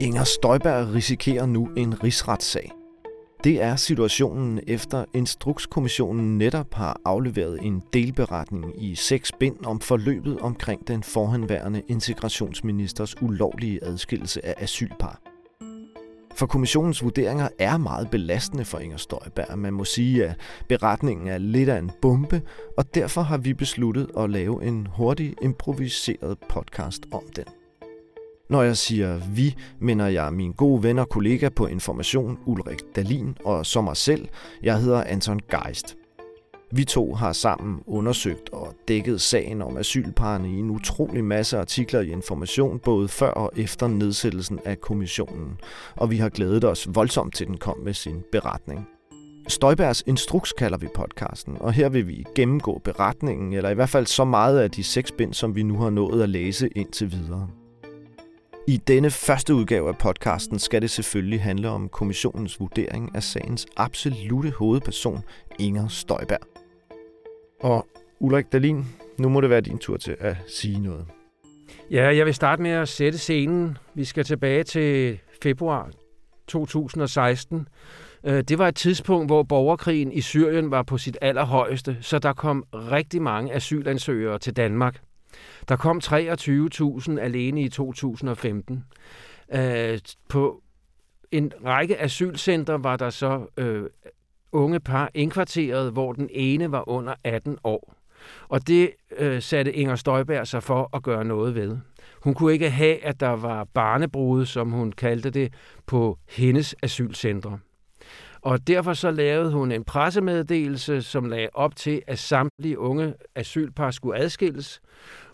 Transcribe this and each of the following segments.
Inger Støjberg risikerer nu en rigsretssag. Det er situationen efter Instrukskommissionen netop har afleveret en delberetning i seks bind om forløbet omkring den forhenværende integrationsministers ulovlige adskillelse af asylpar. For kommissionens vurderinger er meget belastende for Inger Støjberg. Man må sige, at beretningen er lidt af en bombe, og derfor har vi besluttet at lave en hurtig improviseret podcast om den. Når jeg siger vi, mener jeg min gode ven og kollega på Information, Ulrik Dalin, og som mig selv, jeg hedder Anton Geist. Vi to har sammen undersøgt og dækket sagen om asylparerne i en utrolig masse artikler i Information, både før og efter nedsættelsen af kommissionen, og vi har glædet os voldsomt til den kom med sin beretning. Støjbergs Instruks kalder vi podcasten, og her vil vi gennemgå beretningen, eller i hvert fald så meget af de seks bind, som vi nu har nået at læse indtil videre. I denne første udgave af podcasten skal det selvfølgelig handle om kommissionens vurdering af sagens absolute hovedperson, Inger Støjberg. Og Ulrik Dalin, nu må det være din tur til at sige noget. Ja, jeg vil starte med at sætte scenen. Vi skal tilbage til februar 2016. Øh, det var et tidspunkt, hvor borgerkrigen i Syrien var på sit allerhøjeste, så der kom rigtig mange asylansøgere til Danmark. Der kom 23.000 alene i 2015. Øh, på en række asylcentre var der så øh, unge par indkvarteret, hvor den ene var under 18 år. Og det øh, satte Inger Støjberg sig for at gøre noget ved. Hun kunne ikke have, at der var barnebrud, som hun kaldte det, på hendes asylcentre. Og derfor så lavede hun en pressemeddelelse, som lagde op til, at samtlige unge asylpar skulle adskilles.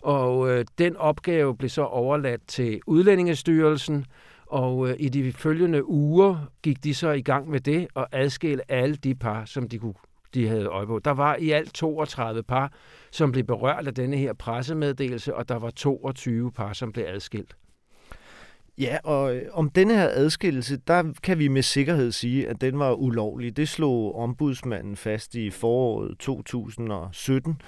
Og øh, den opgave blev så overladt til Udlændingestyrelsen, og øh, i de følgende uger gik de så i gang med det og adskille alle de par, som de, kunne, de havde øje på. Der var i alt 32 par, som blev berørt af denne her pressemeddelelse, og der var 22 par, som blev adskilt. Ja, og øh, om denne her adskillelse, der kan vi med sikkerhed sige, at den var ulovlig. Det slog ombudsmanden fast i foråret 2017.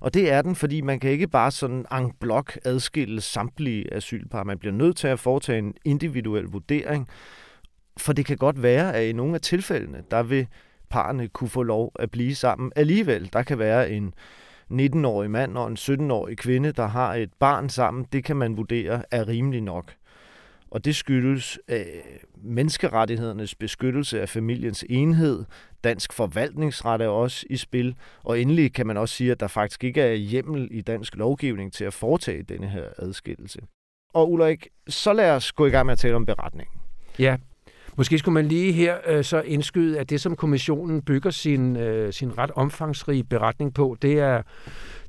Og det er den, fordi man kan ikke bare sådan en blok adskille samtlige asylpar. Man bliver nødt til at foretage en individuel vurdering. For det kan godt være, at i nogle af tilfældene, der vil parerne kunne få lov at blive sammen alligevel. Der kan være en 19-årig mand og en 17-årig kvinde, der har et barn sammen. Det kan man vurdere er rimelig nok. Og det skyldes øh, menneskerettighedernes beskyttelse af familiens enhed. Dansk forvaltningsret er også i spil. Og endelig kan man også sige, at der faktisk ikke er hjemmel i dansk lovgivning til at foretage denne her adskillelse. Og Ulrik, så lad os gå i gang med at tale om beretningen. Ja, Måske skulle man lige her øh, så indskyde, at det, som kommissionen bygger sin, øh, sin ret omfangsrige beretning på, det er,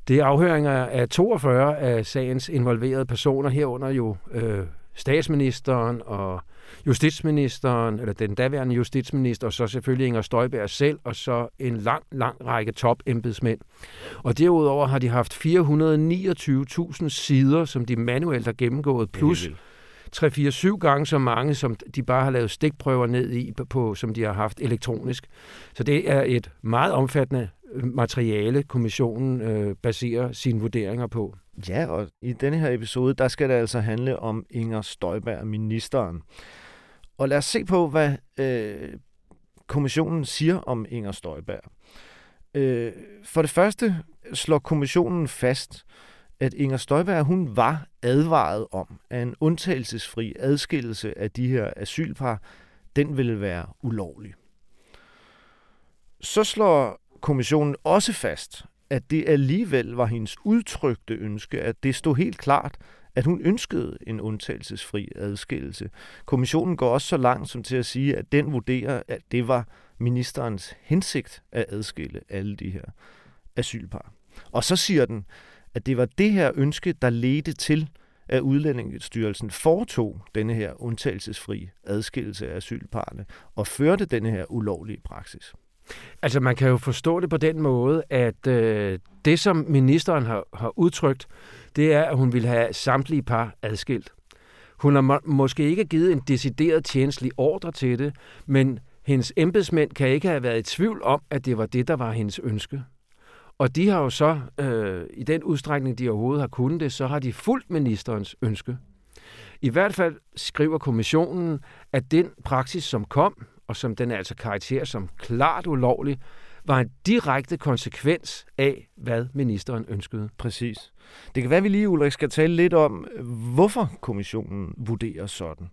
det er afhøringer af 42 af sagens involverede personer, herunder jo øh, statsministeren og justitsministeren, eller den daværende justitsminister, og så selvfølgelig Inger Støjberg selv, og så en lang, lang række topembedsmænd. Og derudover har de haft 429.000 sider, som de manuelt har gennemgået, plus 3-4-7 gange så mange, som de bare har lavet stikprøver ned i, på, som de har haft elektronisk. Så det er et meget omfattende materiale, kommissionen øh, baserer sine vurderinger på. Ja, og i denne her episode, der skal det altså handle om Inger Støjberg, ministeren. Og lad os se på, hvad øh, kommissionen siger om Inger Støjberg. Øh, for det første slår kommissionen fast, at Inger Støjberg hun var advaret om, at en undtagelsesfri adskillelse af de her asylpar, den ville være ulovlig. Så slår kommissionen også fast, at det alligevel var hendes udtrykte ønske, at det stod helt klart, at hun ønskede en undtagelsesfri adskillelse. Kommissionen går også så langt som til at sige, at den vurderer, at det var ministerens hensigt at adskille alle de her asylpar. Og så siger den, at det var det her ønske, der ledte til, at Udlændingestyrelsen foretog denne her undtagelsesfri adskillelse af asylparne og førte denne her ulovlige praksis. Altså man kan jo forstå det på den måde, at øh, det som ministeren har, har udtrykt, det er, at hun vil have samtlige par adskilt. Hun har må, måske ikke givet en decideret tjenestlig ordre til det, men hendes embedsmænd kan ikke have været i tvivl om, at det var det, der var hendes ønske. Og de har jo så, øh, i den udstrækning de overhovedet har kunnet det, så har de fulgt ministerens ønske. I hvert fald skriver kommissionen, at den praksis, som kom, og som den er altså karakter som klart ulovlig, var en direkte konsekvens af, hvad ministeren ønskede. Præcis. Det kan være, at vi lige, Ulrik, skal tale lidt om, hvorfor kommissionen vurderer sådan.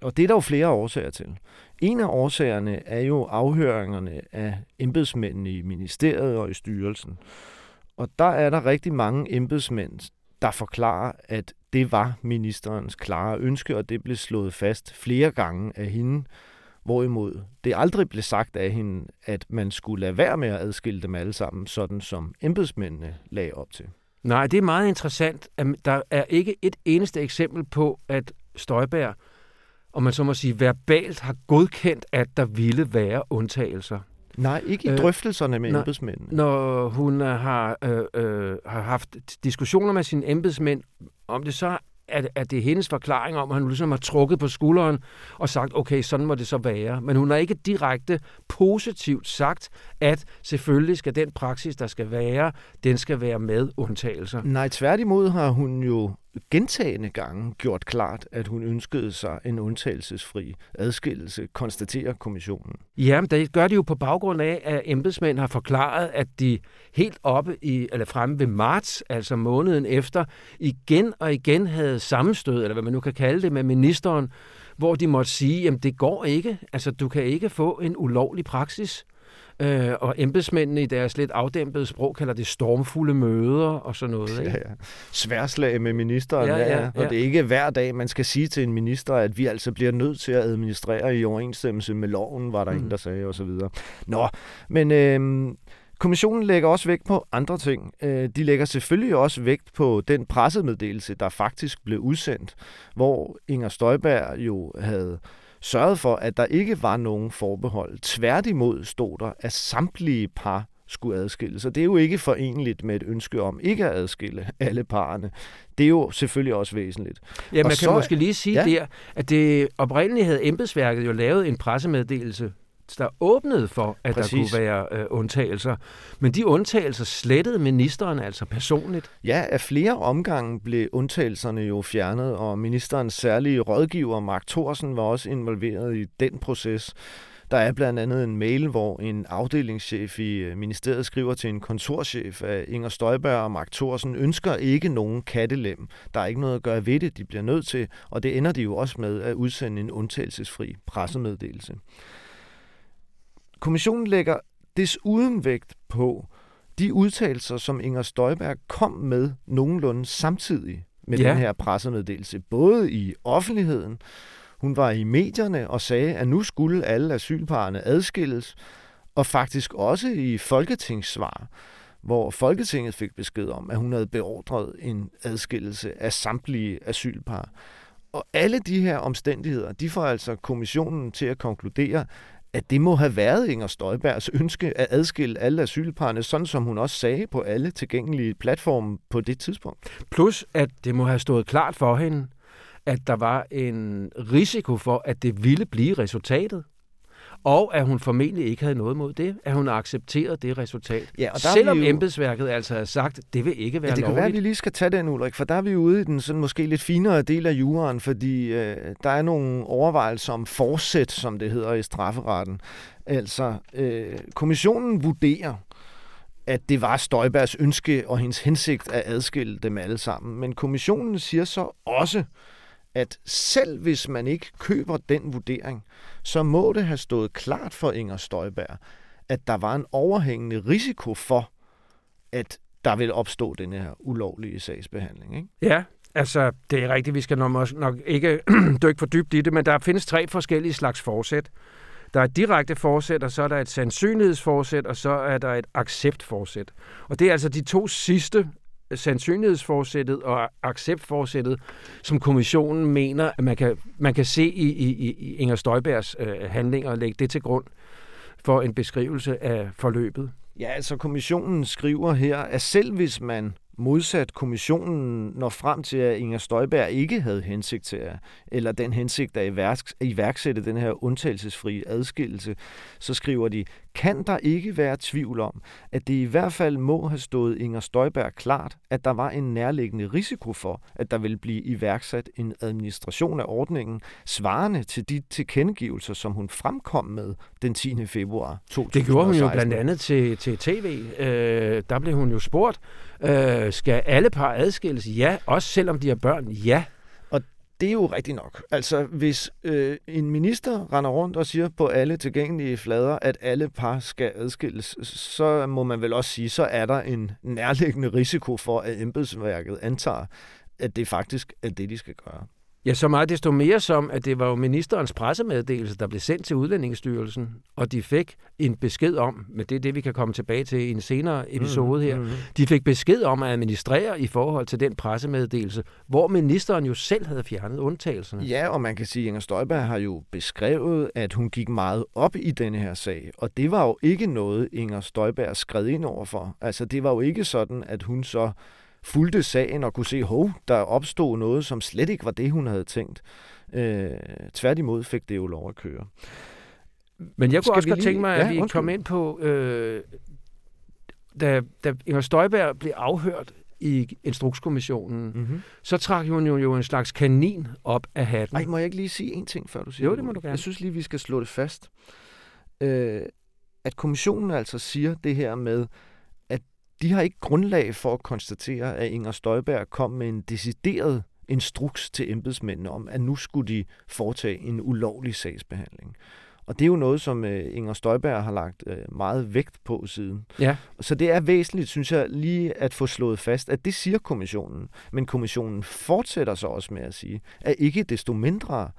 Og det er der jo flere årsager til. En af årsagerne er jo afhøringerne af embedsmændene i ministeriet og i styrelsen. Og der er der rigtig mange embedsmænd, der forklarer, at det var ministerens klare ønske, og det blev slået fast flere gange af hende, hvorimod det aldrig blev sagt af hende, at man skulle lade være med at adskille dem alle sammen, sådan som embedsmændene lagde op til. Nej, det er meget interessant. at Der er ikke et eneste eksempel på, at Støjberg, om man så må sige, verbalt har godkendt, at der ville være undtagelser. Nej, ikke i øh, drøftelserne med når, embedsmændene. Når hun har, øh, øh, har haft diskussioner med sine embedsmænd om det, så at, at det er hendes forklaring om, at han ligesom har trukket på skulderen og sagt, okay, sådan må det så være. Men hun har ikke direkte positivt sagt, at selvfølgelig skal den praksis, der skal være, den skal være med undtagelser. Nej, tværtimod har hun jo gentagende gange gjort klart, at hun ønskede sig en undtagelsesfri adskillelse, konstaterer kommissionen. Ja, men det gør de jo på baggrund af, at embedsmænd har forklaret, at de helt oppe i, eller fremme ved marts, altså måneden efter, igen og igen havde sammenstød, eller hvad man nu kan kalde det, med ministeren, hvor de måtte sige, jamen det går ikke. Altså, du kan ikke få en ulovlig praksis. Øh, og embedsmændene i deres lidt afdæmpede sprog kalder det stormfulde møder og sådan noget. Ikke? Ja, ja. Sværslag med ministeren, ja, ja, ja. Og det er ikke hver dag, man skal sige til en minister, at vi altså bliver nødt til at administrere i overensstemmelse med loven, var der mm. en, der sagde osv. Nå, men... Øh, Kommissionen lægger også vægt på andre ting. Øh, de lægger selvfølgelig også vægt på den pressemeddelelse, der faktisk blev udsendt, hvor Inger Støjberg jo havde sørget for, at der ikke var nogen forbehold. Tværtimod stod der, at samtlige par skulle adskilles. Så det er jo ikke forenligt med et ønske om ikke at adskille alle parerne. Det er jo selvfølgelig også væsentligt. Ja, man og kan så, måske lige sige ja. der, at det oprindeligt havde embedsværket jo lavet en pressemeddelelse der åbnede for, at Præcis. der kunne være øh, undtagelser. Men de undtagelser slettede ministeren altså personligt. Ja, af flere omgange blev undtagelserne jo fjernet, og ministerens særlige rådgiver, Mark Thorsen, var også involveret i den proces. Der er blandt andet en mail, hvor en afdelingschef i øh, ministeriet skriver til en kontorchef af Inger Støjberg og Mark Thorsen, ønsker ikke nogen kattelem. Der er ikke noget at gøre ved det, de bliver nødt til, og det ender de jo også med at udsende en undtagelsesfri pressemeddelelse. Kommissionen lægger desuden vægt på de udtalelser, som Inger Støjberg kom med nogenlunde samtidig med ja. den her pressemeddelelse, både i offentligheden, hun var i medierne og sagde, at nu skulle alle asylparerne adskilles, og faktisk også i folketingssvar, hvor Folketinget fik besked om, at hun havde beordret en adskillelse af samtlige asylpar. Og alle de her omstændigheder, de får altså kommissionen til at konkludere, at det må have været Inger Støjbergs ønske at adskille alle asylparerne, sådan som hun også sagde på alle tilgængelige platforme på det tidspunkt. Plus, at det må have stået klart for hende, at der var en risiko for, at det ville blive resultatet og at hun formentlig ikke havde noget mod det, at hun accepterede det resultat. Ja, og der Selvom jo... embedsværket altså har sagt, det vil ikke være ja, det lovligt. kan være, at vi lige skal tage den, Ulrik, for der er vi ude i den sådan måske lidt finere del af juraen, fordi øh, der er nogle overvejelser om forsæt, som det hedder i strafferetten. Altså, øh, kommissionen vurderer, at det var Støjbergs ønske og hendes hensigt at adskille dem alle sammen. Men kommissionen siger så også, at selv hvis man ikke køber den vurdering, så må det have stået klart for Inger Støjberg, at der var en overhængende risiko for, at der vil opstå den her ulovlige sagsbehandling. Ikke? Ja, altså det er rigtigt, vi skal nok, nok ikke dykke for dybt i det, men der findes tre forskellige slags forsæt. Der er et direkte forsæt, og så er der et sandsynlighedsforsæt, og så er der et acceptforsæt. Og det er altså de to sidste sandsynlighedsforsættet og acceptforsættet, som kommissionen mener, at man kan, man kan se i, i, i Inger Støjbergs øh, handlinger og lægge det til grund for en beskrivelse af forløbet. Ja, altså kommissionen skriver her, at selv hvis man modsat kommissionen når frem til, at Inger Støjberg ikke havde hensigt til at, eller den hensigt at iværksætte den her undtagelsesfri adskillelse, så skriver de, kan der ikke være tvivl om, at det i hvert fald må have stået Inger Støjberg klart, at der var en nærliggende risiko for, at der ville blive iværksat en administration af ordningen, svarende til de tilkendegivelser, som hun fremkom med den 10. februar 2016. Det gjorde hun jo blandt andet til, til tv. Øh, der blev hun jo spurgt, øh, skal alle par adskilles? Ja, også selvom de har børn. Ja, Og det er jo rigtigt nok. Altså, hvis øh, en minister render rundt og siger på alle tilgængelige flader, at alle par skal adskilles, så må man vel også sige, så er der en nærliggende risiko for, at embedsværket antager, at det faktisk er det, de skal gøre. Ja, så meget desto mere som, at det var jo ministerens pressemeddelelse, der blev sendt til Udlændingestyrelsen, og de fik en besked om, men det er det, vi kan komme tilbage til i en senere episode her, mm-hmm. de fik besked om at administrere i forhold til den pressemeddelelse, hvor ministeren jo selv havde fjernet undtagelserne. Ja, og man kan sige, at Inger Støjberg har jo beskrevet, at hun gik meget op i denne her sag, og det var jo ikke noget, Inger Støjberg skred ind over for. Altså, det var jo ikke sådan, at hun så fulgte sagen og kunne se, hov, der opstod noget, som slet ikke var det, hun havde tænkt. Øh, tværtimod fik det jo lov at køre. Men jeg kunne Skal også godt lige... tænke mig, at ja, vi kom ind på, øh, da, da Inger Støjberg blev afhørt i Instrukskommissionen, mm-hmm. så trak hun jo, jo en slags kanin op af hatten. Ej, må jeg ikke lige sige en ting, før du siger Jo, det må du gerne. Jeg synes lige, vi skal slå det fast. Øh, at kommissionen altså siger det her med, de har ikke grundlag for at konstatere, at Inger Støjberg kom med en decideret instruks til embedsmændene om, at nu skulle de foretage en ulovlig sagsbehandling. Og det er jo noget, som øh, Inger Støjberg har lagt øh, meget vægt på siden. Ja. Så det er væsentligt, synes jeg, lige at få slået fast, at det siger kommissionen. Men kommissionen fortsætter så også med at sige, at ikke desto mindre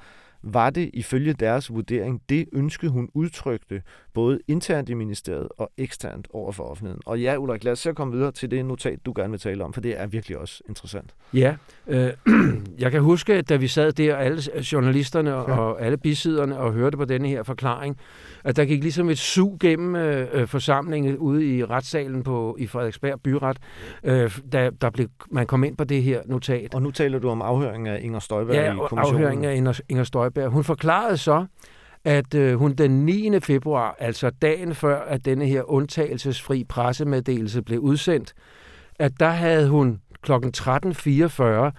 var det ifølge deres vurdering det ønske, hun udtrykte både internt i ministeriet og eksternt over for offentligheden. Og ja, Ulrik, lad os så komme videre til det notat, du gerne vil tale om, for det er virkelig også interessant. Ja, øh, jeg kan huske, da vi sad der, alle journalisterne ja. og alle bisiderne, og hørte på denne her forklaring, at der gik ligesom et sug gennem øh, øh, forsamlingen ude i retssalen på, i Frederiksberg Byret, øh, da der blev, man kom ind på det her notat. Og nu taler du om afhøringen af Inger Støjberg ja, i kommissionen. afhøringen af Inger, Inger Støjberg. Hun forklarede så, at øh, hun den 9. februar, altså dagen før, at denne her undtagelsesfri pressemeddelelse blev udsendt, at der havde hun kl. 13.44,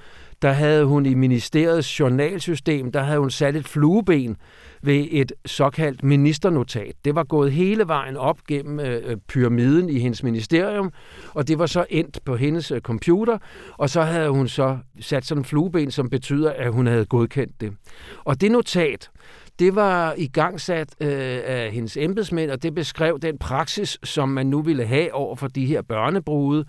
der havde hun i ministeriets journalsystem, der havde hun sat et flueben ved et såkaldt ministernotat. Det var gået hele vejen op gennem øh, øh, pyramiden i hendes ministerium, og det var så endt på hendes øh, computer, og så havde hun så sat sådan en flueben, som betyder, at hun havde godkendt det. Og det notat, det var i gang sat øh, af hendes embedsmænd, og det beskrev den praksis, som man nu ville have over for de her børnebrude.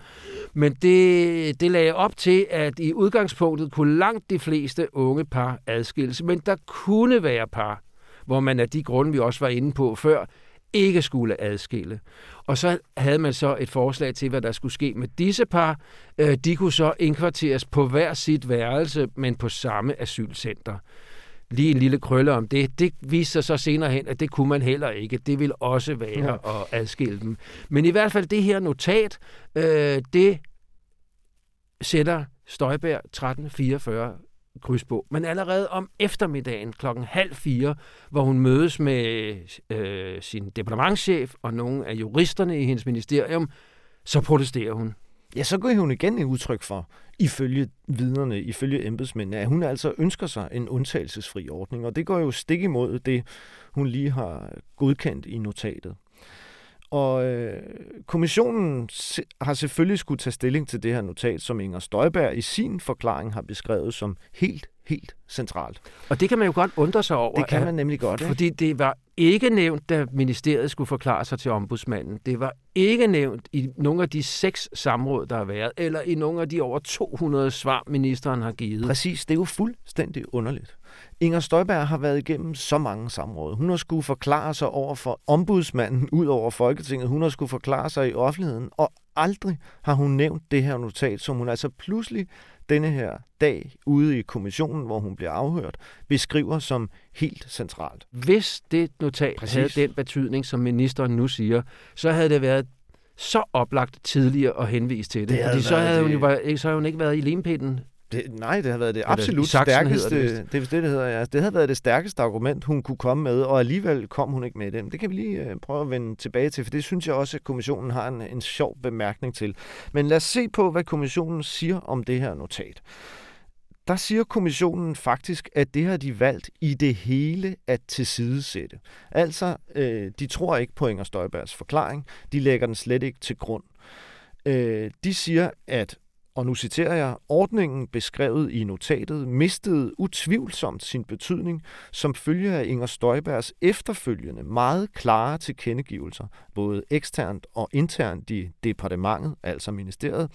Men det, det lagde op til, at i udgangspunktet kunne langt de fleste unge par adskilles, men der kunne være par, hvor man af de grunde, vi også var inde på før, ikke skulle adskille. Og så havde man så et forslag til, hvad der skulle ske med disse par. Øh, de kunne så indkvarteres på hver sit værelse, men på samme asylcenter lige en lille krølle om det. Det viste sig så senere hen, at det kunne man heller ikke. Det ville også være ja. at adskille dem. Men i hvert fald det her notat, øh, det sætter Støjberg 1344 kryds på. Men allerede om eftermiddagen klokken halv fire, hvor hun mødes med øh, sin departementschef og nogle af juristerne i hendes ministerium, så protesterer hun. Ja, så går hun igen en udtryk for, ifølge vidnerne, ifølge embedsmændene, at hun altså ønsker sig en undtagelsesfri ordning, og det går jo stik imod det, hun lige har godkendt i notatet. Og øh, kommissionen har selvfølgelig skulle tage stilling til det her notat, som Inger Støjberg i sin forklaring har beskrevet som helt, helt centralt. Og det kan man jo godt undre sig over. Det kan man nemlig godt. Ikke? Fordi det var ikke nævnt, da ministeriet skulle forklare sig til ombudsmanden. Det var ikke nævnt i nogle af de seks samråd, der har været, eller i nogle af de over 200 svar, ministeren har givet. Præcis, det er jo fuldstændig underligt. Inger Støjberg har været igennem så mange samråd. Hun har skulle forklare sig over for ombudsmanden ud over Folketinget. Hun har skulle forklare sig i offentligheden, og aldrig har hun nævnt det her notat, som hun altså pludselig denne her dag ude i kommissionen, hvor hun bliver afhørt, beskriver som helt centralt. Hvis det notat Præcis. havde den betydning, som ministeren nu siger, så havde det været så oplagt tidligere at henvise til det. Det fordi så havde, hun det- jo, været- så havde hun ikke været i limpinden. Det, nej, det har været det Eller absolut hedder stærkeste, det det, vist. det, er vist det, det hedder, ja. Det havde været det stærkeste argument, hun kunne komme med, og alligevel kom hun ikke med det. Men Det kan vi lige øh, prøve at vende tilbage til, for det synes jeg også, at kommissionen har en, en sjov bemærkning til. Men lad os se på, hvad kommissionen siger om det her notat. Der siger kommissionen faktisk, at det har de valgt i det hele at tilsidesætte. Altså, øh, de tror ikke på Inger Støjbergs forklaring. De lægger den slet ikke til grund. Øh, de siger, at og nu citerer jeg, ordningen beskrevet i notatet mistede utvivlsomt sin betydning som følge af Inger Støjbergs efterfølgende meget klare tilkendegivelser, både eksternt og internt i departementet, altså ministeriet,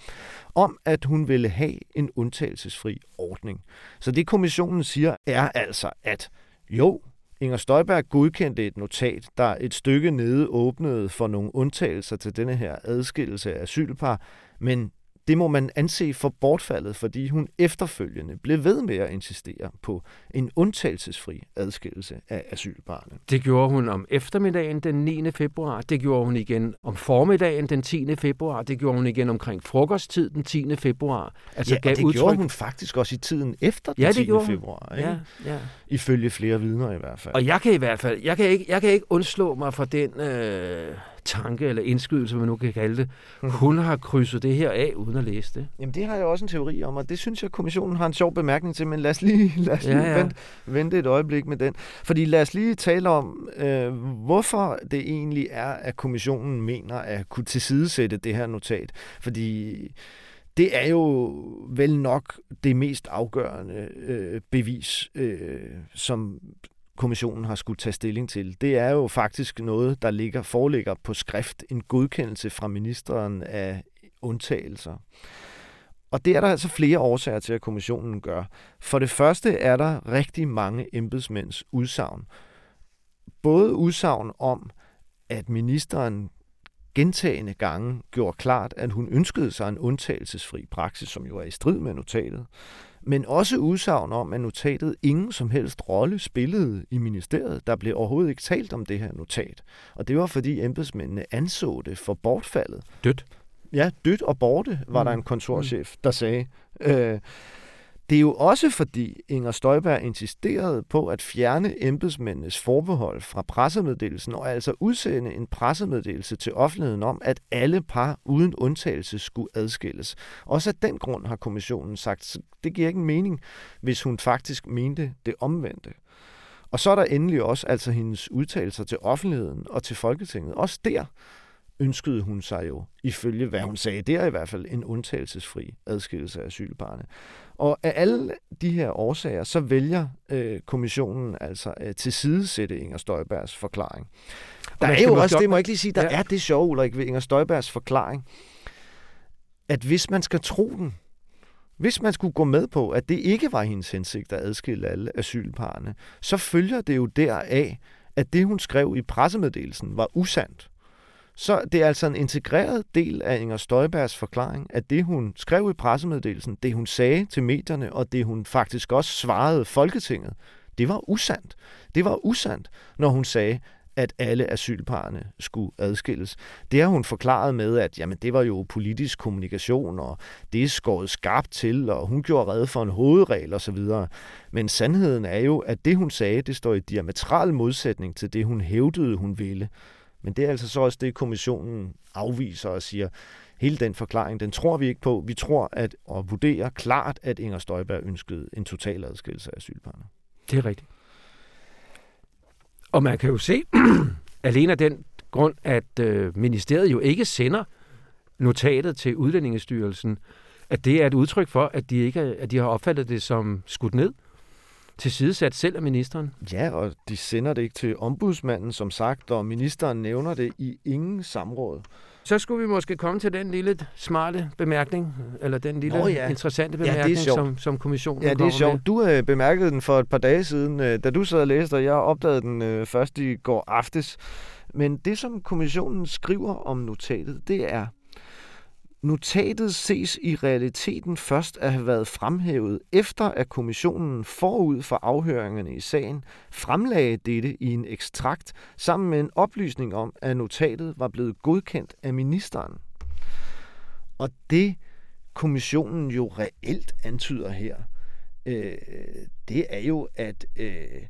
om at hun ville have en undtagelsesfri ordning. Så det kommissionen siger er altså, at jo, Inger Støjberg godkendte et notat, der et stykke nede åbnede for nogle undtagelser til denne her adskillelse af asylpar, men det må man anse for bortfaldet, fordi hun efterfølgende blev ved med at insistere på en undtagelsesfri adskillelse af asylbarnet. Det gjorde hun om eftermiddagen den 9. februar. Det gjorde hun igen om formiddagen den 10. februar. Det gjorde hun igen omkring frokosttid den 10. februar. Altså, ja, gav det udtryk... gjorde hun faktisk også i tiden efter den Ja, det 10. gjorde hun. februar, ikke? Ja, ja. ifølge flere vidner i hvert fald. Og jeg kan i hvert fald, jeg kan ikke, jeg kan ikke undslå mig fra den øh, tanke eller indskydelse, man nu kan kalde det. Mhm. Hun har krydset det her af, uden at læse det. Jamen, det har jeg også en teori om, og det synes jeg, kommissionen har en sjov bemærkning til, men lad os lige, lad os Ja, lige ja. Vente, vente et øjeblik med den. Fordi lad os lige tale om, øh, hvorfor det egentlig er, at kommissionen mener at kunne tilsidesætte det her notat. Fordi det er jo vel nok det mest afgørende øh, bevis, øh, som kommissionen har skulle tage stilling til. Det er jo faktisk noget, der ligger, foreligger på skrift, en godkendelse fra ministeren af undtagelser. Og det er der altså flere årsager til, at kommissionen gør. For det første er der rigtig mange embedsmænds udsagn. Både udsagn om, at ministeren gentagende gange gjorde klart, at hun ønskede sig en undtagelsesfri praksis, som jo er i strid med notatet, men også udsagn om, at notatet ingen som helst rolle spillede i ministeriet. Der blev overhovedet ikke talt om det her notat. Og det var fordi embedsmændene anså det for bortfaldet. Dødt. Ja, dødt og borte, var Mm. der en kontorchef, der sagde. Øh, det er jo også fordi Inger Støjberg insisterede på at fjerne embedsmændenes forbehold fra pressemeddelelsen, og altså udsende en pressemeddelelse til offentligheden om, at alle par uden undtagelse skulle adskilles. Også af den grund har kommissionen sagt, det giver ikke mening, hvis hun faktisk mente det omvendte. Og så er der endelig også altså hendes udtalelser til offentligheden og til Folketinget. Også der ønskede hun sig jo, ifølge hvad hun sagde der i hvert fald, en undtagelsesfri adskillelse af asylbarne. Og af alle de her årsager, så vælger øh, kommissionen altså at tilsidesætte Inger Støjbergs forklaring. Der er jo også, det må jeg ikke lige sige, der ja. er det sjove, Ulrik, ved Inger Støjbergs forklaring, at hvis man skal tro den, hvis man skulle gå med på, at det ikke var hendes hensigt at adskille alle asylparerne, så følger det jo deraf, at det, hun skrev i pressemeddelelsen, var usandt. Så det er altså en integreret del af Inger Støjbergs forklaring, at det, hun skrev i pressemeddelelsen, det, hun sagde til medierne, og det, hun faktisk også svarede Folketinget, det var usandt. Det var usandt, når hun sagde, at alle asylparerne skulle adskilles. Det har hun forklaret med, at jamen, det var jo politisk kommunikation, og det er skåret skarpt til, og hun gjorde red for en hovedregel osv. Men sandheden er jo, at det hun sagde, det står i diametral modsætning til det, hun hævdede, hun ville. Men det er altså så også det, kommissionen afviser og siger, hele den forklaring, den tror vi ikke på. Vi tror at, og vurderer klart, at Inger Støjberg ønskede en total adskillelse af asylparerne. Det er rigtigt. Og man kan jo se, alene af den grund, at øh, ministeriet jo ikke sender notatet til Udlændingestyrelsen, at det er et udtryk for, at de, ikke, at de har opfattet det som skudt ned, tilsidesat selv af ministeren. Ja, og de sender det ikke til ombudsmanden, som sagt, og ministeren nævner det i ingen samråd. Så skulle vi måske komme til den lille smarte bemærkning, eller den lille Nå ja. interessante Ja, er bemærkning, sjovt. som, som kommissionen Ja, det er sjovt. Du øh, bemærkede den for et par dage siden, øh, da du sad og læste, og jeg opdagede den øh, først i går aftes. Men det, som kommissionen skriver om notatet, det er, Notatet ses i realiteten først at have været fremhævet efter at kommissionen forud for afhøringerne i sagen fremlagde dette i en ekstrakt sammen med en oplysning om, at notatet var blevet godkendt af ministeren. Og det kommissionen jo reelt antyder her, øh, det er jo, at øh,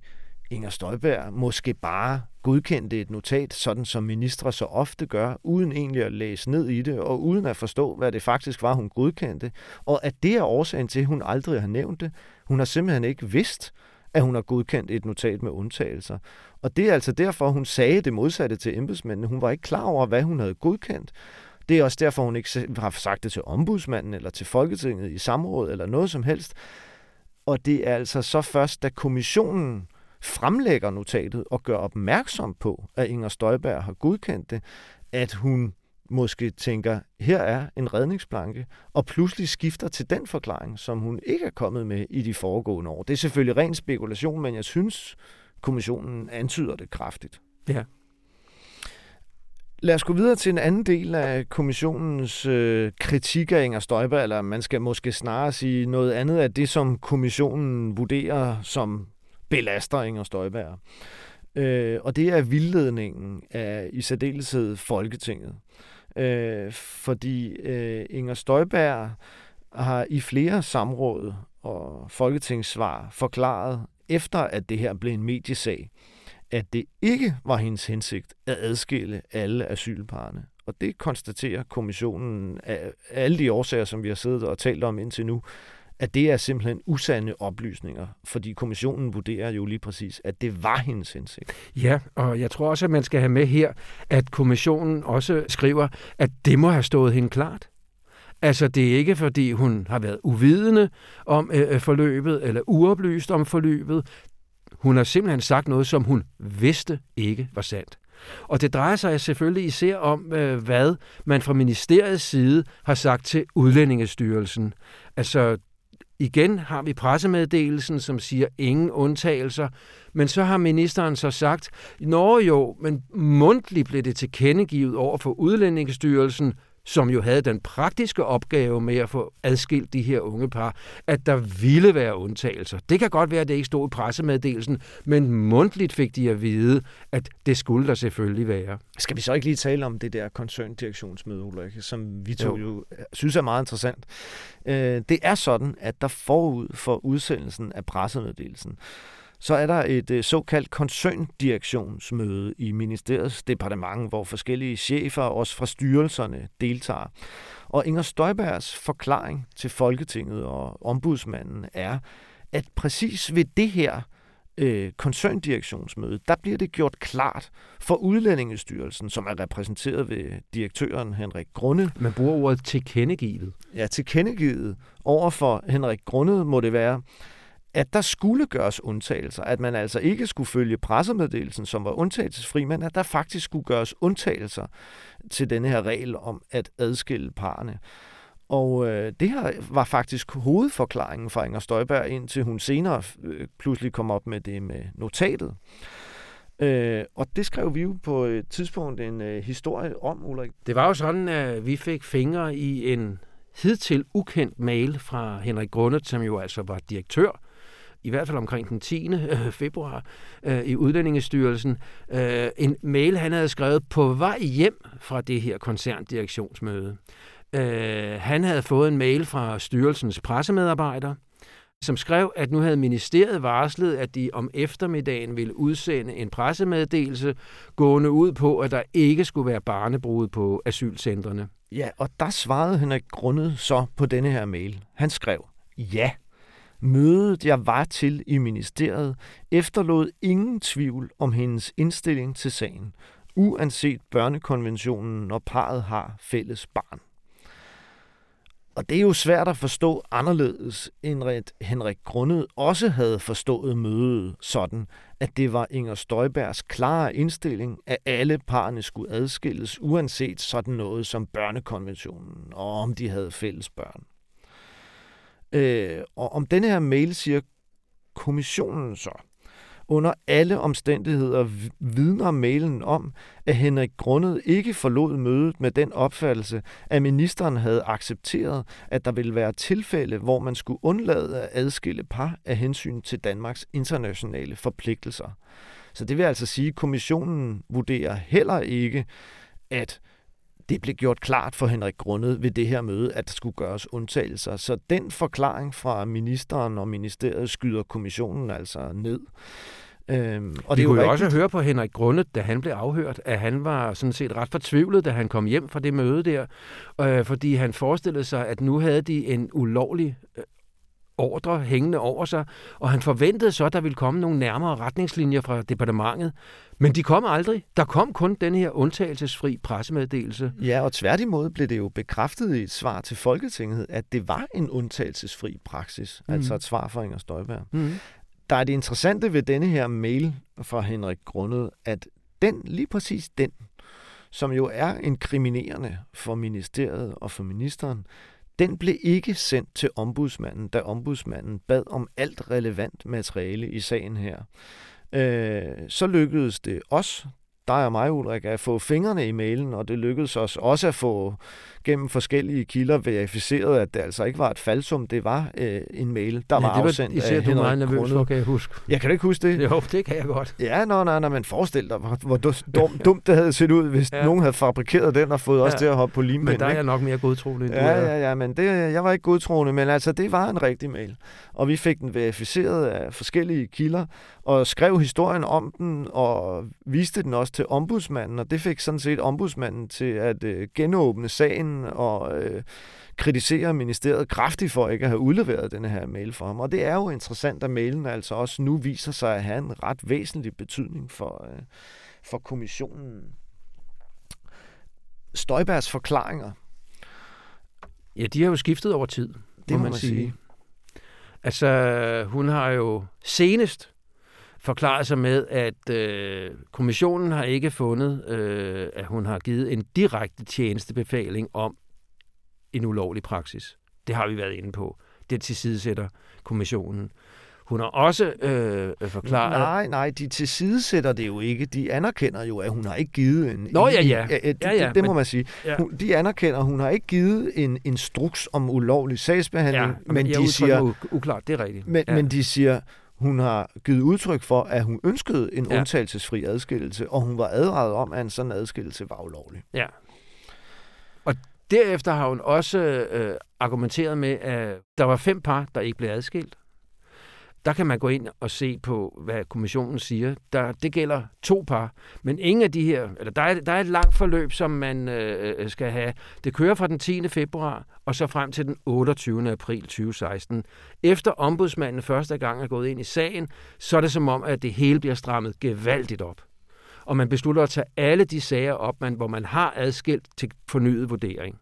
Inger Støjberg måske bare godkendte et notat, sådan som ministre så ofte gør, uden egentlig at læse ned i det, og uden at forstå, hvad det faktisk var, hun godkendte. Og at det er årsagen til, at hun aldrig har nævnt det. Hun har simpelthen ikke vidst, at hun har godkendt et notat med undtagelser. Og det er altså derfor, hun sagde det modsatte til embedsmændene. Hun var ikke klar over, hvad hun havde godkendt. Det er også derfor, hun ikke har sagt det til ombudsmanden eller til Folketinget i samråd eller noget som helst. Og det er altså så først, da kommissionen fremlægger notatet og gør opmærksom på, at Inger Støjberg har godkendt det, at hun måske tænker, her er en redningsplanke, og pludselig skifter til den forklaring, som hun ikke er kommet med i de foregående år. Det er selvfølgelig ren spekulation, men jeg synes, kommissionen antyder det kraftigt. Ja. Lad os gå videre til en anden del af kommissionens øh, kritik af Inger Støjberg, eller man skal måske snarere sige noget andet af det, som kommissionen vurderer som belaster Inger Støjberg. Øh, og det er vildledningen af i særdeleshed Folketinget. Øh, fordi øh, Inger Støjberg har i flere samråd og folketingssvar forklaret, efter at det her blev en mediesag, at det ikke var hendes hensigt at adskille alle asylparerne. Og det konstaterer kommissionen af alle de årsager, som vi har siddet og talt om indtil nu, at det er simpelthen usande oplysninger, fordi kommissionen vurderer jo lige præcis, at det var hendes hensigt. Ja, og jeg tror også, at man skal have med her, at kommissionen også skriver, at det må have stået hende klart. Altså, det er ikke, fordi hun har været uvidende om øh, øh forløbet, eller uoplyst om forløbet. Hun har simpelthen sagt noget, som hun vidste ikke var sandt. Og det drejer sig selvfølgelig især om, øh, hvad man fra ministeriets side har sagt til Udlændingestyrelsen. Altså, Igen har vi pressemeddelelsen, som siger ingen undtagelser, men så har ministeren så sagt, nå jo, men mundtligt blev det tilkendegivet over for Udlændingestyrelsen, som jo havde den praktiske opgave med at få adskilt de her unge par, at der ville være undtagelser. Det kan godt være, at det ikke stod i pressemeddelelsen, men mundtligt fik de at vide, at det skulle der selvfølgelig være. Skal vi så ikke lige tale om det der koncerndirektionsmøde, Ulrike, som vi to jo. jo synes er meget interessant. Øh, det er sådan, at der forud for udsendelsen af pressemeddelelsen, så er der et øh, såkaldt koncerndirektionsmøde i ministeriets departement, hvor forskellige chefer, også fra styrelserne, deltager. Og Inger Støjbergs forklaring til Folketinget og ombudsmanden er, at præcis ved det her øh, koncerndirektionsmøde, der bliver det gjort klart for Udlændingestyrelsen, som er repræsenteret ved direktøren Henrik Grunde. Man bruger ordet tilkendegivet. Ja, tilkendegivet. Over for Henrik Grunde må det være, at der skulle gøres undtagelser, at man altså ikke skulle følge pressemeddelelsen, som var undtagelsesfri, men at der faktisk skulle gøres undtagelser til denne her regel om at adskille parerne. Og øh, det her var faktisk hovedforklaringen fra Inger Støjberg, indtil hun senere øh, pludselig kom op med det med notatet. Øh, og det skrev vi jo på et tidspunkt en øh, historie om, Ulrik. Det var jo sådan, at vi fik fingre i en hidtil ukendt mail fra Henrik Grundet, som jo altså var direktør i hvert fald omkring den 10. Øh, februar øh, i Udlændingestyrelsen, øh, en mail, han havde skrevet på vej hjem fra det her koncerndirektionsmøde. Øh, han havde fået en mail fra styrelsens pressemedarbejder, som skrev, at nu havde ministeriet varslet, at de om eftermiddagen ville udsende en pressemeddelelse gående ud på, at der ikke skulle være barnebrud på asylcentrene. Ja, og der svarede Henrik Grundet så på denne her mail. Han skrev, ja, Mødet, jeg var til i ministeriet, efterlod ingen tvivl om hendes indstilling til sagen, uanset børnekonventionen, når parret har fælles barn. Og det er jo svært at forstå anderledes, end at Henrik Grundet også havde forstået mødet sådan, at det var Inger Støjbergs klare indstilling, at alle parerne skulle adskilles, uanset sådan noget som børnekonventionen, og om de havde fælles børn. Øh, og om denne her mail siger kommissionen så. Under alle omstændigheder vidner mailen om, at Henrik Grundet ikke forlod mødet med den opfattelse, at ministeren havde accepteret, at der ville være tilfælde, hvor man skulle undlade at adskille par af hensyn til Danmarks internationale forpligtelser. Så det vil altså sige, at kommissionen vurderer heller ikke, at det blev gjort klart for Henrik Grundet ved det her møde, at der skulle gøres undtagelser. Så den forklaring fra ministeren og ministeriet skyder kommissionen altså ned. Øhm, og Vi det kunne jo rigtigt. også høre på Henrik Grundet, da han blev afhørt, at han var sådan set ret fortvivlet, da han kom hjem fra det møde der, øh, fordi han forestillede sig, at nu havde de en ulovlig øh, ordre hængende over sig, og han forventede så, at der ville komme nogle nærmere retningslinjer fra departementet. Men de kom aldrig. Der kom kun den her undtagelsesfri pressemeddelelse. Ja, og tværtimod blev det jo bekræftet i et svar til Folketinget, at det var en undtagelsesfri praksis, mm. altså et svar fra Inger Støjberg. Mm. Der er det interessante ved denne her mail fra Henrik Grundet, at den, lige præcis den, som jo er inkriminerende for ministeriet og for ministeren, den blev ikke sendt til ombudsmanden, da ombudsmanden bad om alt relevant materiale i sagen her. Øh, så lykkedes det os, dig og mig, Ulrik, at få fingrene i mailen, og det lykkedes os også at få gennem forskellige kilder verificeret, at det altså ikke var et falsum, det var øh, en mail, der ja, var, var afsendt især af du meget nervøs for, kan jeg huske. Jeg kan du ikke huske det? Jo, det kan jeg godt. Ja, nå, nej, nej, men forestil dig, hvor, hvor dum, dumt det havde set ud, hvis ja. nogen havde fabrikeret den og fået ja. os til at hoppe på limpind. Men der er jeg nok mere godtroende, end ja, du er. Ja, ja, men det, jeg var ikke godtroende, men altså, det var en rigtig mail. Og vi fik den verificeret af forskellige kilder, og skrev historien om den, og viste den også til ombudsmanden, og det fik sådan set ombudsmanden til at øh, genåbne sagen og øh, kritisere ministeriet kraftigt for ikke at have udleveret denne her mail for ham. Og det er jo interessant, at mailen altså også nu viser sig at have en ret væsentlig betydning for, øh, for kommissionen. Støjbergs forklaringer. Ja, de har jo skiftet over tid, det må man, man sige. sige. Altså, hun har jo senest forklaret sig med, at øh, kommissionen har ikke fundet, øh, at hun har givet en direkte tjenestebefaling om en ulovlig praksis. Det har vi været inde på. Det tilsidesætter kommissionen. Hun har også øh, forklaret... Nej, nej, de tilsidesætter det jo ikke. De anerkender jo, at hun har ikke givet en... Nå, ja, ja. ja, det, ja, ja det, det må men, man sige. Ja. Hun, de anerkender, at hun har ikke givet en instruks om ulovlig sagsbehandling, ja, men, men de siger... Uklart, det er rigtigt. Men, ja. men de siger, hun har givet udtryk for, at hun ønskede en ja. undtagelsesfri adskillelse, og hun var advaret om, at en sådan adskillelse var ulovlig. Ja. Og derefter har hun også øh, argumenteret med, at der var fem par, der ikke blev adskilt. Der kan man gå ind og se på, hvad kommissionen siger. Der, det gælder to par, men ingen af de her, eller der er, der er et langt forløb, som man øh, skal have. Det kører fra den 10. februar og så frem til den 28. april 2016. Efter ombudsmanden første gang er gået ind i sagen, så er det som om, at det hele bliver strammet gevaldigt op. Og man beslutter at tage alle de sager op, man, hvor man har adskilt til fornyet vurdering.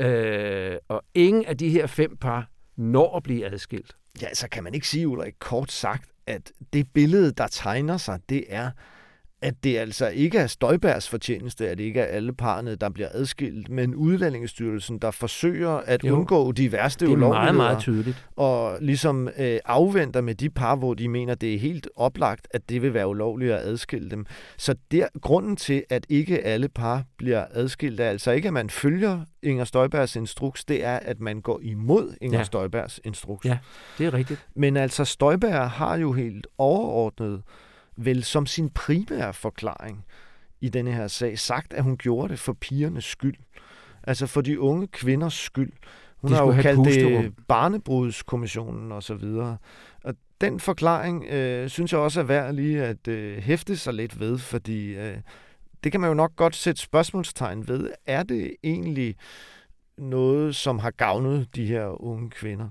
Øh, og ingen af de her fem par når at blive adskilt. Ja, så kan man ikke sige, Ulrik, kort sagt, at det billede, der tegner sig, det er, at det altså ikke er Støjbergs fortjeneste, at det ikke er alle parne, der bliver adskilt, men Udlændingestyrelsen, der forsøger at jo, undgå de værste ulovligheder. Det er meget, meget tydeligt. Og ligesom øh, afventer med de par, hvor de mener, det er helt oplagt, at det vil være ulovligt at adskille dem. Så der, grunden til, at ikke alle par bliver adskilt, er altså ikke, at man følger Inger Støjbergs instruks, det er, at man går imod Inger ja. Støjbergs instruks. Ja, det er rigtigt. Men altså, Støjberg har jo helt overordnet vel som sin primære forklaring i denne her sag sagt, at hun gjorde det for pigernes skyld. Altså for de unge kvinders skyld. Hun de har jo kaldt det barnebrudskommissionen og så videre. Og den forklaring øh, synes jeg også er værd lige at øh, hæfte sig lidt ved, fordi øh, det kan man jo nok godt sætte spørgsmålstegn ved. Er det egentlig noget, som har gavnet de her unge kvinder?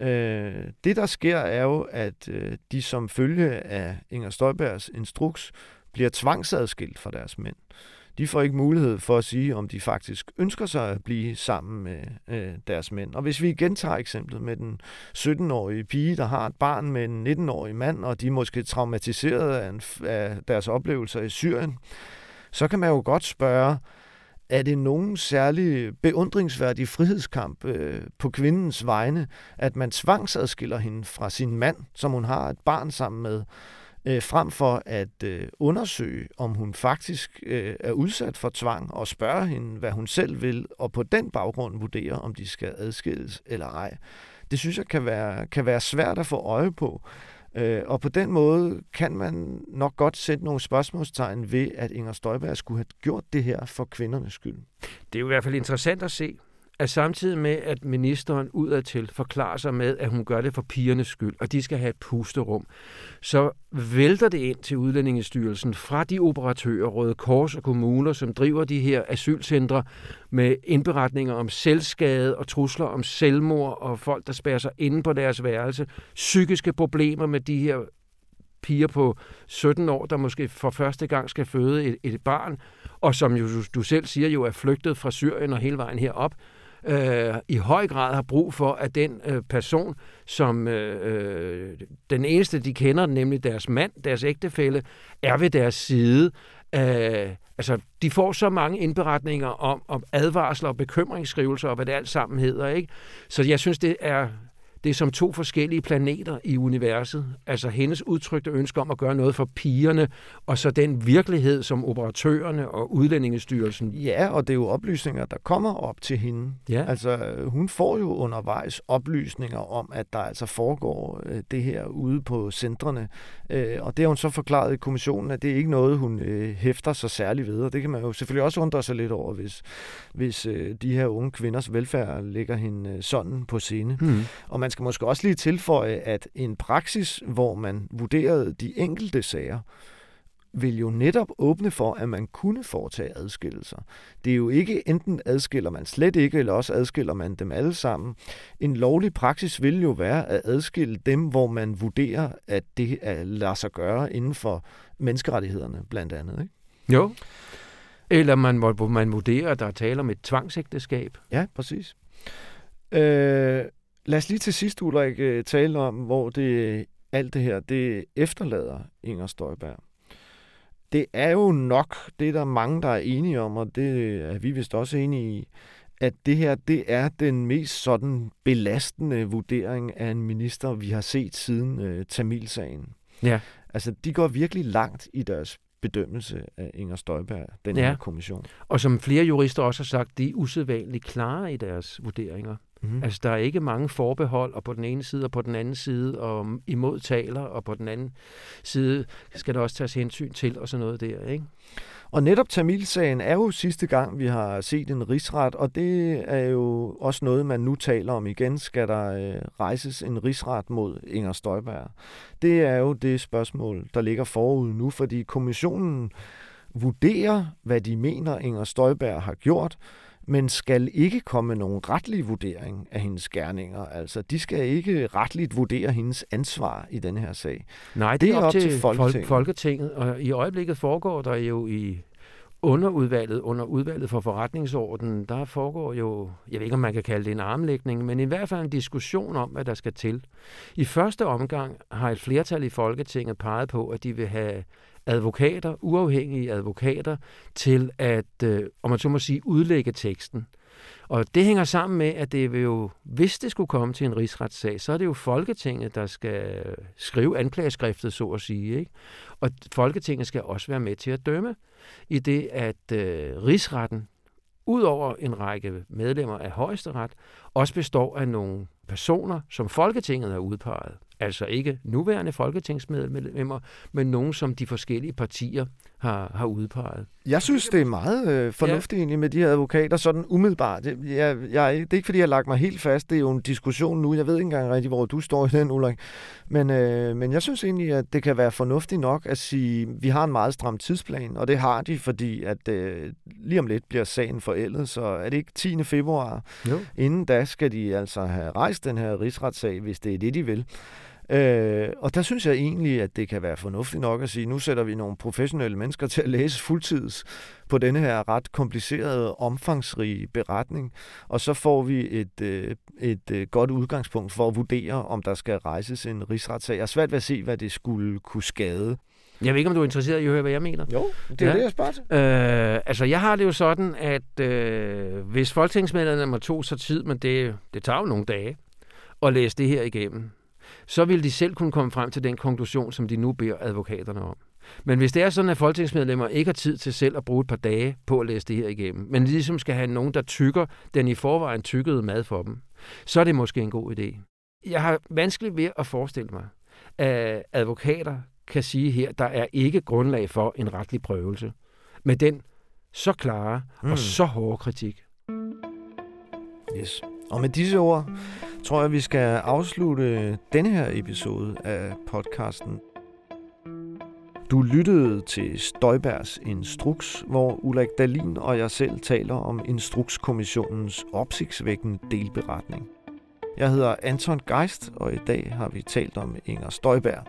Øh, det, der sker, er jo, at øh, de som følge af Inger Støjbergs instruks bliver tvangsadskilt fra deres mænd. De får ikke mulighed for at sige, om de faktisk ønsker sig at blive sammen med øh, deres mænd. Og hvis vi igen tager eksemplet med den 17-årige pige, der har et barn med en 19-årig mand, og de er måske traumatiseret af, en, af deres oplevelser i Syrien, så kan man jo godt spørge, er det nogen særlig beundringsværdig frihedskamp øh, på kvindens vegne, at man tvangsadskiller hende fra sin mand, som hun har et barn sammen med, øh, frem for at øh, undersøge, om hun faktisk øh, er udsat for tvang, og spørge hende, hvad hun selv vil, og på den baggrund vurdere, om de skal adskilles eller ej. Det synes jeg kan være, kan være svært at få øje på. Øh, og på den måde kan man nok godt sætte nogle spørgsmålstegn ved, at Inger Støjberg skulle have gjort det her for kvindernes skyld. Det er jo i hvert fald interessant at se, at samtidig med, at ministeren udadtil forklarer sig med, at hun gør det for pigernes skyld, og de skal have et pusterum, så vælter det ind til Udlændingestyrelsen fra de operatører, Røde Kors og kommuner, som driver de her asylcentre med indberetninger om selvskade og trusler om selvmord og folk, der spærer sig inde på deres værelse, psykiske problemer med de her piger på 17 år, der måske for første gang skal føde et, et barn, og som jo, du selv siger, jo er flygtet fra Syrien og hele vejen herop, øh, i høj grad har brug for, at den øh, person, som øh, øh, den eneste, de kender, nemlig deres mand, deres ægtefælle, er ved deres side. Øh, altså, de får så mange indberetninger om, om advarsler og bekymringsskrivelser og hvad det alt sammen hedder. Ikke? Så jeg synes, det er det er som to forskellige planeter i universet. Altså hendes udtrykte ønske om at gøre noget for pigerne, og så den virkelighed, som operatørerne og udlændingestyrelsen... Ja, og det er jo oplysninger, der kommer op til hende. Ja. Altså, hun får jo undervejs oplysninger om, at der altså foregår øh, det her ude på centrene. Øh, og det har hun så forklaret i kommissionen, at det er ikke noget, hun øh, hæfter sig særligt ved. Og det kan man jo selvfølgelig også undre sig lidt over, hvis, hvis øh, de her unge kvinders velfærd ligger hende øh, sådan på scene. Hmm. Og man skal måske også lige tilføje, at en praksis, hvor man vurderede de enkelte sager, vil jo netop åbne for, at man kunne foretage adskillelser. Det er jo ikke enten adskiller man slet ikke, eller også adskiller man dem alle sammen. En lovlig praksis vil jo være at adskille dem, hvor man vurderer, at det lader sig gøre inden for menneskerettighederne blandt andet. Ikke? Jo. Eller man, hvor man vurderer, at der er tale om et tvangsægteskab. Ja, præcis. Øh, Lad os lige til sidst, Ulrik, øh, tale om, hvor det, alt det her det efterlader Inger Støjberg. Det er jo nok, det er der mange, der er enige om, og det er vi vist også enige i, at det her det er den mest sådan belastende vurdering af en minister, vi har set siden uh, Tamilsagen. Ja. Altså, de går virkelig langt i deres bedømmelse af Inger Støjberg, den ja. her kommission. Og som flere jurister også har sagt, de er usædvanligt klare i deres vurderinger. Mm. Altså, der er ikke mange forbehold, og på den ene side og på den anden side, og imod taler, og på den anden side skal der også tages hensyn til, og sådan noget der, ikke? Og netop Tamilsagen er jo sidste gang, vi har set en rigsret, og det er jo også noget, man nu taler om igen. Skal der øh, rejses en rigsret mod Inger Støjberg? Det er jo det spørgsmål, der ligger forud nu, fordi kommissionen vurderer, hvad de mener, Inger Støjberg har gjort, men skal ikke komme nogen retlig vurdering af hendes gerninger. Altså, de skal ikke retligt vurdere hendes ansvar i den her sag. Nej, det, det er op, op til, til Folketinget. Folketinget, og i øjeblikket foregår der jo i underudvalget, under udvalget for forretningsordenen, der foregår jo, jeg ved ikke, om man kan kalde det en armlægning, men i hvert fald en diskussion om, hvad der skal til. I første omgang har et flertal i Folketinget peget på, at de vil have advokater, uafhængige advokater, til at, øh, om man så må sige, udlægge teksten. Og det hænger sammen med, at det vil jo, hvis det skulle komme til en rigsretssag, så er det jo Folketinget, der skal skrive anklageskriftet, så at sige. Ikke? Og Folketinget skal også være med til at dømme, i det at øh, rigsretten, udover en række medlemmer af højesteret, også består af nogle personer, som Folketinget har udpeget. Altså ikke nuværende folketingsmedlemmer, men nogen, som de forskellige partier har, har udpeget. Jeg synes, det er meget øh, fornuftigt ja. egentlig med de her advokater, sådan umiddelbart. Jeg, jeg, det er ikke, fordi jeg har lagt mig helt fast. Det er jo en diskussion nu. Jeg ved ikke engang rigtig, hvor du står i den, Ulrik. Men, øh, men jeg synes egentlig, at det kan være fornuftigt nok at sige, at vi har en meget stram tidsplan, og det har de, fordi at øh, lige om lidt bliver sagen forældet, så er det ikke 10. februar. Jo. Inden da skal de altså have rejst den her rigsretssag, hvis det er det, de vil. Øh, og der synes jeg egentlig, at det kan være fornuftigt nok at sige, nu sætter vi nogle professionelle mennesker til at læse fuldtids på denne her ret komplicerede, omfangsrige beretning, og så får vi et, øh, et øh, godt udgangspunkt for at vurdere, om der skal rejses en rigsretssag. Jeg er svært ved at se, hvad det skulle kunne skade. Jeg ved ikke, om du er interesseret i at høre, hvad jeg mener. Jo, det er Ja. det, jeg spørger. Øh, altså, jeg har det jo sådan, at øh, hvis folketingsmedlemmerne tog sig tid, men det, det tager jo nogle dage, at læse det her igennem, så vil de selv kunne komme frem til den konklusion, som de nu beder advokaterne om. Men hvis det er sådan, at folketingsmedlemmer ikke har tid til selv at bruge et par dage på at læse det her igennem, men ligesom skal have nogen, der tykker den i forvejen tykkede mad for dem, så er det måske en god idé. Jeg har vanskeligt ved at forestille mig, at advokater kan sige her, der er ikke grundlag for en retlig prøvelse. Med den så klare mm. Og så hårde kritik. Yes. Og med disse ord tror jeg, vi skal afslutte denne her episode af podcasten. Du lyttede til Støjbergs Instruks, hvor Ulrik Dalin og jeg selv taler om Instrukskommissionens opsigtsvækkende delberetning. Jeg hedder Anton Geist, og i dag har vi talt om Inger Støjberg.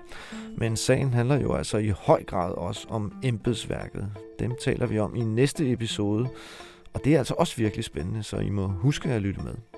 Men sagen handler jo altså i høj grad også om embedsværket. Dem taler vi om i næste episode, og det er altså også virkelig spændende, så I må huske at lytte med.